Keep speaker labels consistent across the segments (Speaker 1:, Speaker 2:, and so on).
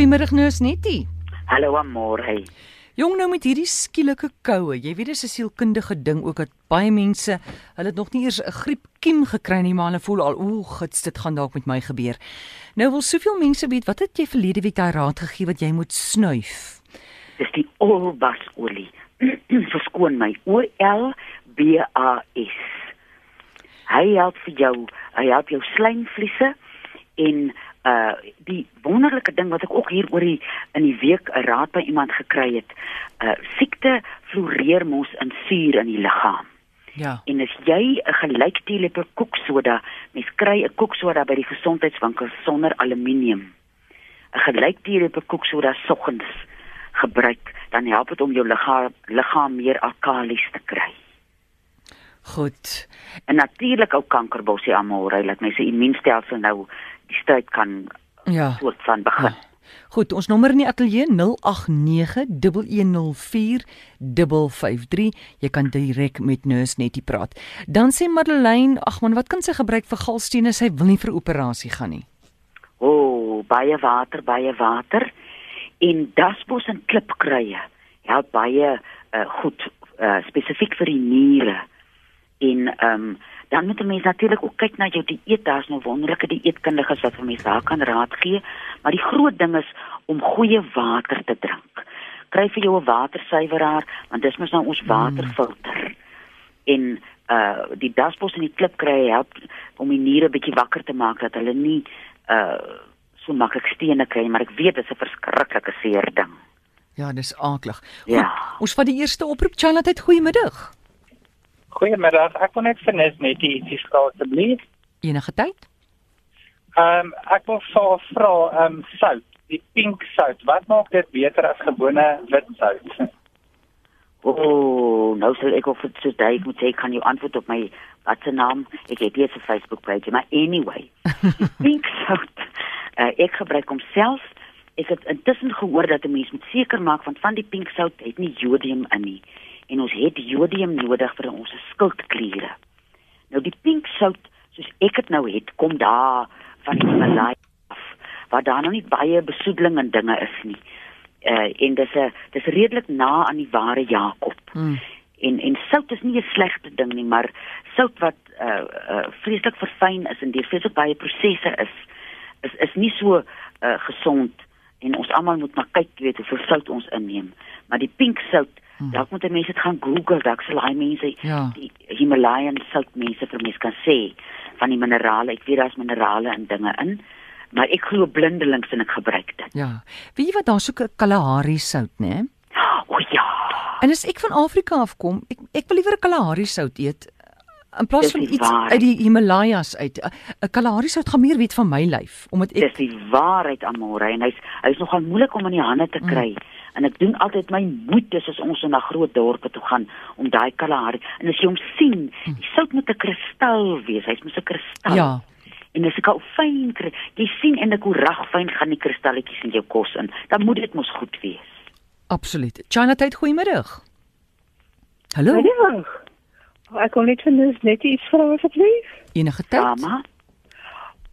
Speaker 1: Goeiemiddag Nurse Nettie.
Speaker 2: Hallo Amore.
Speaker 1: Jong nou met hierdie skielike koue. Jy weet dis 'n sielkundige ding ook dat baie mense, hulle het nog nie eers 'n griepkiem gekry nie, maar hulle voel al, o, gits, dit gaan dalk met my gebeur. Nou wil soveel mense weet, wat het jy verlede week daai raad gegee wat jy moet snuif?
Speaker 2: Dis die olbasolie. Verskoon my. O L B A S. Hy help vir jou, hy help jou slijmvliese en uh die wonderlike ding wat ek ook hier oor die in die week 'n raad by iemand gekry het, uh siekte floreer mos in suur in die liggaam.
Speaker 1: Ja.
Speaker 2: En as jy 'n gelykteelepel koeksoda, mens kry 'n koeksoda by die gesondheidswinkel sonder aluminium. 'n Gelykteelepel koeksoda soggens gebruik, dan help dit om jou liggaam liggaam meer alkalis te kry.
Speaker 1: Goed.
Speaker 2: En natuurlik ou kankerbossie amore, laat my se immuunstelsel nou die stryd kan
Speaker 1: Ja.
Speaker 2: soort van begin.
Speaker 1: Ja. Goed, ons nommer in die ateljee 0891104553. Jy kan direk met Nurse Nettie praat. Dan sê Madeleine, ag man, wat kan sy gebruik vir galstene? Sy wil nie vir operasie gaan nie.
Speaker 2: O, oh, baie water, baye water en dasbos en klipkruie help baie uh, goed uh, spesifiek vir die niere. En ehm um, dan moet 'n mens natuurlik ook kyk na jou dieet. Daar's nou wonderlike dieetkundiges wat vir mense daar kan raad gee, maar die groot ding is om goeie water te drink. Kry vir jou 'n watersuiweraar, want dis mos nou ons waterfilter. En uh die dasbos en die klipkruie help om die niere bietjie wakker te maak dat hulle nie uh so maklik stene kry, maar ek weet dit is 'n verskriklike seer ding.
Speaker 1: Ja, dis aaklig. Goed,
Speaker 2: Ja.
Speaker 1: Ons vat die eerste oproep. Charlotte, goeiemiddag.
Speaker 3: Goeiemiddag. Ek wil net vir Nes net ietsie vra asseblief.
Speaker 1: Enige tyd?
Speaker 3: Ehm um, ek wil vir vra ehm um, sout, die pink sout. Wat maak dit beter as gewone wit sout?
Speaker 2: O, oh, nou sal ek of so daai ek moet sê kan jy antwoord op my wat se naam? Ek het hier 'n Facebook bladsy, maar anyway. Pink sout. Uh, ek gebruik hom self. Ek het intussen gehoor dat 'n mens moet seker maak want van die pink sout het nie jodium in nie en ons het jodium nodig vir ons skildkliere. Nou die pink sout soos ek dit nou het, kom daar van die Himalaya af waar daar nog nie baie besoedeling en dinge is nie. Uh en dis 'n dis redelik na aan die ware Jakob.
Speaker 1: Hmm.
Speaker 2: En en sout is nie 'n slegte ding nie, maar sout wat uh uh vreeslik verfyn is en deur vreeslik baie prosesse is, is is nie so uh gesond en ons almal moet maar kyk weet hoeveel sout ons inneem. Maar die pink sout, hmm. dalk moet mense dit gaan Google, dalk sal daai mense
Speaker 1: Ja.
Speaker 2: die Himalayan soutmense vir mense kan sê van die minerale. Ek weet daar's minerale in dinge in, maar ek glo blindelings en ek gebruik dit.
Speaker 1: Ja. Weet jy wat daar so 'n Kalahari sout, né?
Speaker 2: O ja.
Speaker 1: En as ek van Afrika afkom, ek ek wil liewer 'n Kalahari sout eet in plaas van iets
Speaker 2: waarheid.
Speaker 1: uit die Himalajas uit. 'n 'n Kalahari sout gaan meer weet van my lyf, omdat ek
Speaker 2: Dis die waarheid Amore en hy's hy's nogal moeilik om in die hande te kry. Mm. En ek doen altyd my moeite as ons so na groot dorpe toe gaan om daai Kalahari en as jy hom sien, die sout moet 'n kristal wees. Hy's mos 'n kristal.
Speaker 1: ja,
Speaker 2: En as ek al fyn kry, jy sien en ek hoe rag fyn gaan die kristalletjies in jou kos in. Dan moet dit mos goed wees.
Speaker 1: absoluut. China tyd goeiemiddag. Hallo.
Speaker 4: Goeiemiddag. Ek kon net vir net iets vra asseblief.
Speaker 1: Enige tyd?
Speaker 2: Dama,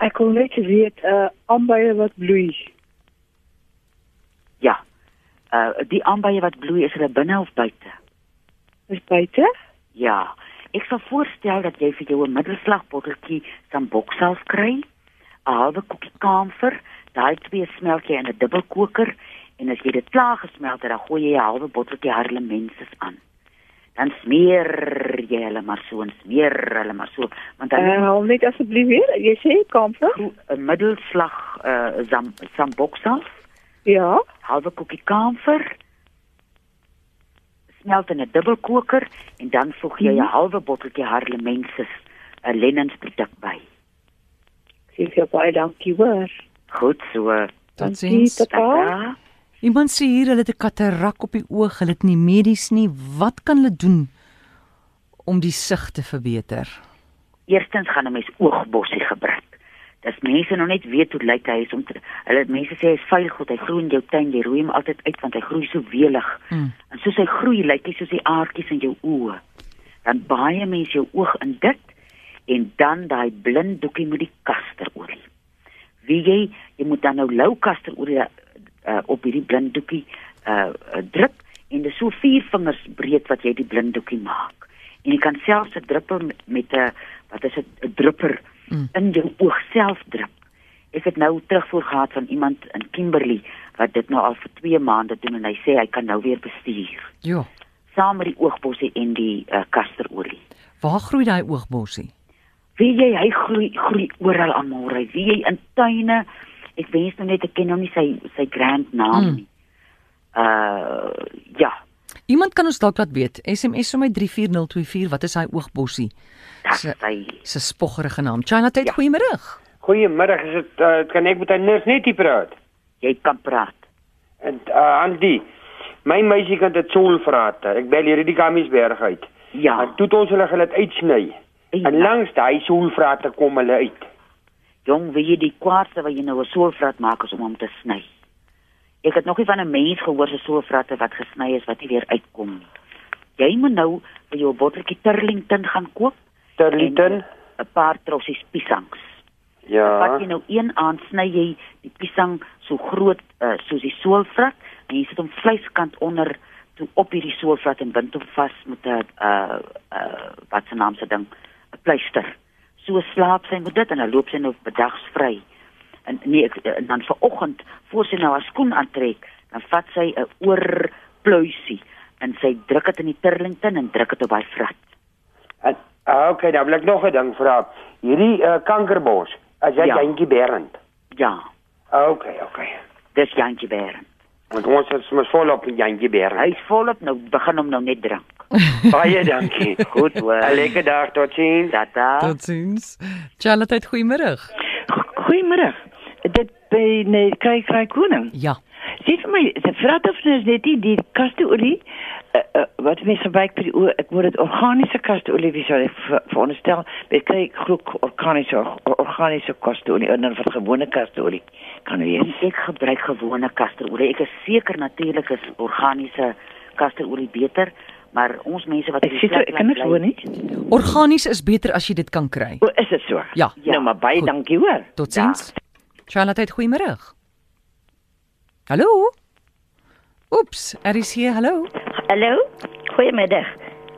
Speaker 4: Ek kon net weet uh aanbye wat bloei.
Speaker 2: ja. Uh die aanbye wat bloei is hulle binne of buite?
Speaker 4: Is buite?
Speaker 2: Ja. Ek sal voorstel dat jy vir jou 'n middelslagbotteltjie samboksels kry, 'n halwe koekie kamfer, daai twee smelt jy in 'n dubbelkoker en as jy dit klaar gesmelt het, dan gooi jy 'n halwe botteltjie harlemenses aan. Dan smeer jy hulle maar so en smeer hulle maar so, want dan
Speaker 4: Uh, hou net asseblief weer. Jy sê kamfer?
Speaker 2: 'n middelslag uh sam, samboksels,
Speaker 4: Ja.
Speaker 2: halwe koekie kamfer smelt in 'n dubbelkoker en dan voeg jy 'n
Speaker 4: Mhm.
Speaker 2: halwe botteltjie harlemenses 'n lennensproduk by.
Speaker 4: Sê vir baie dankie hoor.
Speaker 2: Goed so.
Speaker 1: Totsiens.
Speaker 4: tot-
Speaker 2: Tata.
Speaker 1: Iemand sê hier hulle het 'n katarak op die oog, hulle het nie medies nie. Wat kan hulle doen om die sig te verbeter?
Speaker 2: Eerstens gaan 'n mens oogbossie gebruik. Dis mense nog net weet hoe lyk hy is om te hulle mense sê hy's vuil goed, hy groei in jou tuin, jy roei hom altyd uit want hy groei so welig.
Speaker 1: Mm.
Speaker 2: En soos hy groei, lyk hy soos die aardkies in jou oë. Dan baie mense jou oog in dit en dan daai blind doekie met die kasterolie. Wie jy, jy moet dan nou lou kasterolie uh, op hierdie blinddoekie uh, uh druk en dis so vier vingers breed wat jy die blinddoekie maak. En jy kan selfs 'n druppel met- met 'n wat is dit 'n drupper
Speaker 1: Mm.
Speaker 2: in jou oog self drup. Ek het nou terugvoer gehad van iemand in Kimberley wat dit nou al vir 2 maande doen en hy sê hy kan nou weer bestuur
Speaker 1: Ja.
Speaker 2: saam met die oogbossie en die uh, kasterolie.
Speaker 1: Waar groei daai oogbossie?
Speaker 2: Wie jy hy groei groei oral almal, hy wie jy in tuine. Ek wens nou net ek ken nou nie sy sy grand naam
Speaker 1: Mm.
Speaker 2: nie. Uh ja,
Speaker 1: Iemand kan ons dalk laat weet. SMS sommer 34024, wat is hy oogbossie? Sy-
Speaker 2: hy.
Speaker 1: Se spoggerige naam. China tyd,
Speaker 2: Ja.
Speaker 1: goeiemôre.
Speaker 5: Goeiemiddag, is dit uh, kan ek met 'n nurse netie praat?
Speaker 2: Jy kan praat.
Speaker 5: En uh, Andy, my meisie kan dit soulvrate. Ek bel hier die Gamiesberg uit.
Speaker 2: Ja.
Speaker 5: En toe het ons hulle gelat uitsny.
Speaker 2: Ja.
Speaker 5: En langs daai soulvrate kom hulle uit.
Speaker 2: Jong, wie jy die kwaadste wat jy nou 'n soolvrat maak is om hom te sny. Ek het nog nie van 'n mens gehoor se soolvratte wat gesny is wat nie weer uitkom nie. Jy moet nou vir jou 'n botteltjie Turlington gaan koop,
Speaker 5: Turlington.
Speaker 2: 'n paar trossies piesangs.
Speaker 5: Ja.
Speaker 2: Wat jy nou een aand sny jy die piesang so groot uh, soos die soolvrat en jy sit hom vleiskant onder toe op hierdie soolvrat en bind hom vas met 'n uh uh wat se naam se ding, 'n pleister. So slaap sy met dit en dan loop sy nou bedags vry. En nee, ek, en dan vanoggend voor sy nou haar skoen aantrek, dan vat sy 'n oorpluisie en sy druk dit in die Turlington en druk dit op haar vrat.
Speaker 5: En, uh, okay, dan wil ek nog 'n ding vra. Hierdie uh, kankerbos, as jy
Speaker 2: Ja.
Speaker 5: jantjie berend.
Speaker 2: Ja,
Speaker 5: Okay, okay.
Speaker 2: dis Jantjie Beren.
Speaker 5: Want ons is mos volop in jantjie berend.
Speaker 2: Hy's volop nou begin hom nou net drink.
Speaker 5: Baie dankie.
Speaker 2: Goed hoor.
Speaker 5: 'n Lekker dag tot sien.
Speaker 2: Tata.
Speaker 1: Totsiens. China tyd, goeiemôre.
Speaker 4: Goeiemôre. Dit by nee, kry kry koning.
Speaker 1: Ja.
Speaker 4: Sê vir my, se vrat of is net die die kasteolie uh, uh, wat mense gebruik vir die oë, ek moet dit organiese kasteolie wie sou ek ver- veronderstel, dit kry groek organiese or, organiese kasteolie en dan van gewone kasteolie kan wees.
Speaker 2: Ek gebruik gewone kasterolie. Ek is seker natuurlik is organiese kasterolie beter, maar ons mense wat
Speaker 4: Ek sê toe, ek kan niks hoor nie.
Speaker 1: Organies is beter as jy dit kan kry.
Speaker 4: O, is dit so?
Speaker 1: Ja.
Speaker 2: Ja.
Speaker 4: Nou maar baie
Speaker 1: Goed.
Speaker 4: dankie hoor.
Speaker 1: Totsiens. China tyd, goeiemôre. Hallo? Oeps, er is hier. Hallo.
Speaker 6: Hallo, goedemiddag.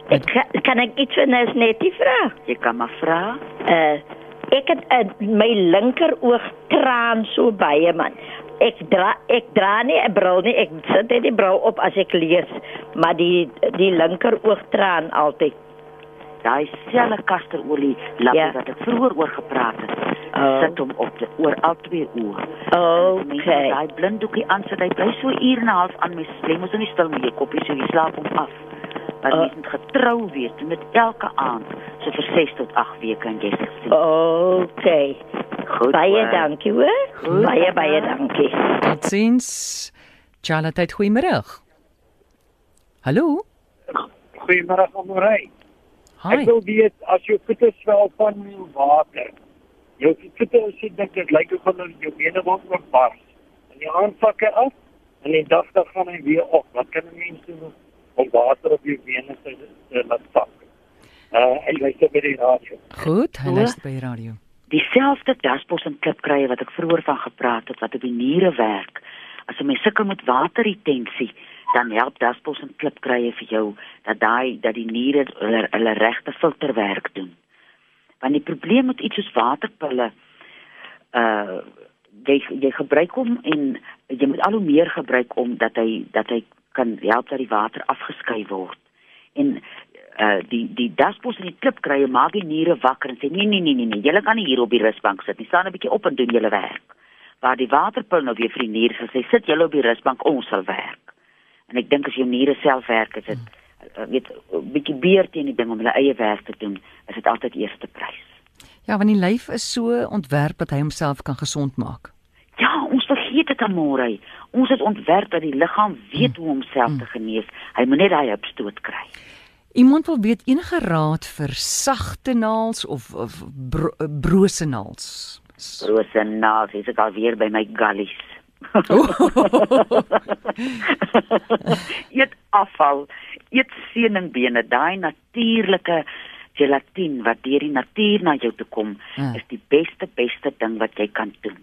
Speaker 6: Ik ga, kan ik iets van Nels Nettie vragen?
Speaker 2: Jy kan maar vra.
Speaker 6: Uh, ik heb uh, mijn linkeroog traan zo bij je man. Ik dra, ik dra niet een bril niet. Ik zet niet die bril op als ik lees. Maar die, die linkeroog traan altijd.
Speaker 2: Daai selfe kasterolie lappie
Speaker 6: Ja.
Speaker 2: wat ek vroeër oor gepraat het.
Speaker 6: Oh.
Speaker 2: Sit hom op die, oor al twee oë. Okay. Daai blinddoekie aan sit hy bly so uur en 'n half aan my bly mos nou nie stil met jou koppie so jy slaap hom af. Maar
Speaker 6: Oh.
Speaker 2: jy moet getrou wees dit elke aand so vir 6 tot 8 weke en jy's gesien.
Speaker 6: Oké.
Speaker 2: Goed.
Speaker 6: Baie
Speaker 2: hoor.
Speaker 6: dankie hoor.
Speaker 2: Goed,
Speaker 6: Baie,
Speaker 2: tata.
Speaker 6: baie dankie.
Speaker 1: Totsiens. Tyd, goeiemôre. Hallo.
Speaker 3: Goeiemôre almal. Ek
Speaker 1: Hi.
Speaker 3: wil weet as jou voete swel van water. Jou voete as jy dink dit lyk of hulle jou bene wil oopbars. En jy aanpak hy af en die dag dan gaan hy weer op. Wat kan 'n mens doen om water op jou bene te, te laat sak? Uh en jy sê by die radio.
Speaker 1: Goed, hy luister by die radio.
Speaker 2: Dieselfde daspos en klipkrye wat ek vroeër van gepraat het wat op die niere werk. As 'n mens sukkel met waterretensie, dan help daspos en klipkrye vir jou dat daai dat die niere hulle, hulle regte filterwerk doen. Want die probleem met iets soos waterpille uh jy jy gebruik hom en jy moet al hoe meer gebruik om dat hy dat hy kan help dat die water afgeskei word. En uh die die daspos en die klipkrye maak die niere wakker en sê nee nee nee nee nee julle kan nie hier op die rusbank sit nie staan 'n bietjie op en doen julle werk waar die waterpil nou weer vir die niere sê sit julle op die rusbank ons sal werk en ek dink as jou niere self werk is dit uh, weet 'n bietjie beer teen die ding om hulle eie werk te doen is dit altyd eerste prys.
Speaker 1: Ja, want die lyf is so ontwerp dat hy homself kan gesond maak.
Speaker 2: ja ons vergeet dit almore ons het ontwerp dat die liggaam weet hoe om homself te genees. Hy moet net daai hupstoot kry.
Speaker 1: Iemand wil weet enige raad vir sagte naels of of bro, brose naels.
Speaker 2: Rosenaal, dis ek alweer by my gallies. eet afval, eet seuningbene, daai natuurlike gelatine wat deur die natuur na jou toe kom,
Speaker 1: Ja.
Speaker 2: is die beste beste ding wat jy kan doen.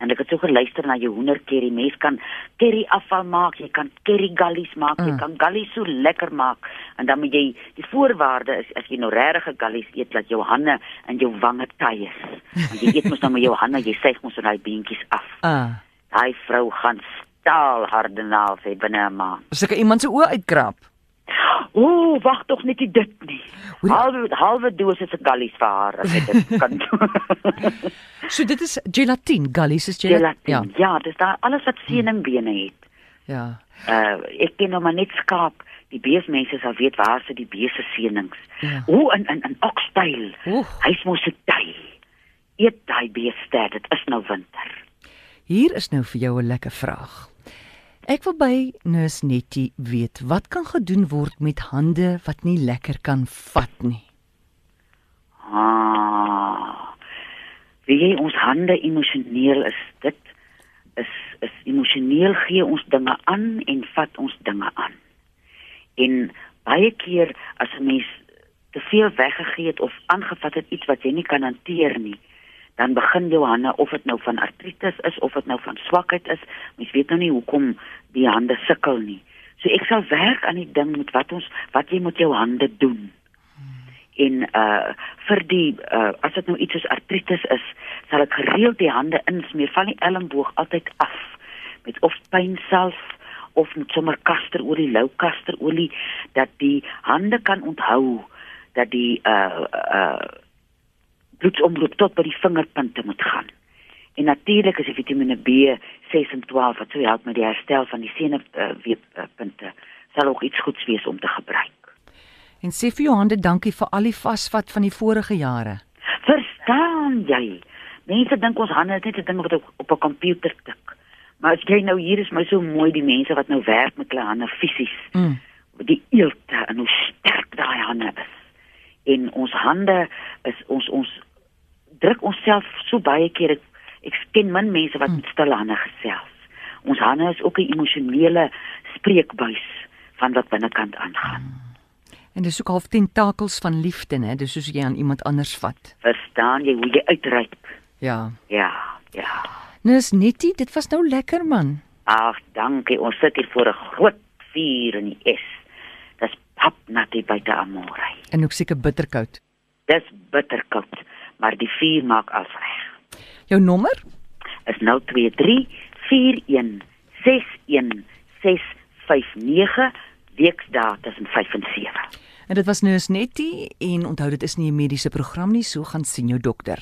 Speaker 2: En ek het so geluister na jou hoenderkerry. Mens kan curry afval maak, jy kan curry gallies maak, jy
Speaker 1: Mm.
Speaker 2: kan gallies so lekker maak en dan moet jy die voorwaarde is as jy nou regte gallies eet dat jou hande en jou wange taai is. Want jy eet mos nou met jou hande, jy suig mos daai beentjies af.
Speaker 1: Ah,
Speaker 2: Daai vrou gaan staalharde naels hê binne 'n maand.
Speaker 1: ek iemand se oë uitkrap.
Speaker 2: Ooh, wag tog net dit nie. Halwe halwe dosis gallies vir haar as dit kan doen.
Speaker 1: So dit is gelatine, gallies is gelatine.
Speaker 2: Gelatin. Ja, dis daar alles wat seeningbene het.
Speaker 1: Ja.
Speaker 2: Uh ek ken nou maar net skaap. Die beesmense sal weet waar se die beeste seenings.
Speaker 1: Ja.
Speaker 2: Hoe in in in okstyl. Hy's mos 'n tyd. Eet daai beeste, dit is nou winter.
Speaker 1: Hier is nou vir jou 'n lekker vraag. Ek wil by Nurse Nettie weet wat kan gedoen word met hande wat nie lekker kan vat nie.
Speaker 2: Ah. Wie ons hande emosioneel is, dit is is emosioneel gee ons dinge aan en vat ons dinge aan. En baie keer as 'n mens te veel weggegee het of aangevat het iets wat jy nie kan hanteer nie, dan begin jou hande of dit nou van artritis is of dit nou van swakheid is, mens weet nou nie hoekom die hande sukkel nie. So ek sal werk aan die ding met wat ons wat jy met jou hande doen. En uh vir die uh as dit nou iets soos artritis is, sal ek gereeld die hande insmeer van die elmboog altyd af. Met of pynself of met sommer kasterolie, lou kasterolie dat die hande kan onthou dat die uh uh bloedsomloop tot by die vingerpunte moet gaan. En natuurlik is die Vitamiene B6 en 12 wat so help met die herstel van die senuweepunte sal ook iets goeds wees om te gebruik.
Speaker 1: En sê vir jou hande dankie vir al die vasvat van die vorige jare.
Speaker 2: Verstaan jy? Mense dink ons hande is net 'n ding wat op, op 'n komputer tik. Maar as jy nou hier is my so mooi die mense wat nou werk met hulle hande fisies.
Speaker 1: Mm.
Speaker 2: Die eelte en hoe sterk daai hande is. En ons hande is ons ons druk onsself so baie keer ek, ek ken min mense wat met stille hande gesels. Ons hande is ook 'n emosionele spreekbuis van wat binnekant aangaan.
Speaker 1: En dis ook half tentakels van liefde, né? Dis soos jy aan iemand anders vat.
Speaker 2: Verstaan jy hoe jy uitreik?
Speaker 1: Ja.
Speaker 2: Ja, ja.
Speaker 1: Nurse Nettie, dit was nou lekker man.
Speaker 2: Ag, dankie. Ons sit hier voor 'n groot vuur in die is. Dis papnat hier buite Amore.
Speaker 1: En ook seker bitterkoud.
Speaker 2: Dis bitterkoud, maar die vuur maak alles reg.
Speaker 1: Jou nommer?
Speaker 2: Is 023 41 61 659 weksdae tussen 5 en 7.
Speaker 1: En dit was Nurse Nettie en onthou dit is nie 'n mediese program nie, so gaan sien jou dokter.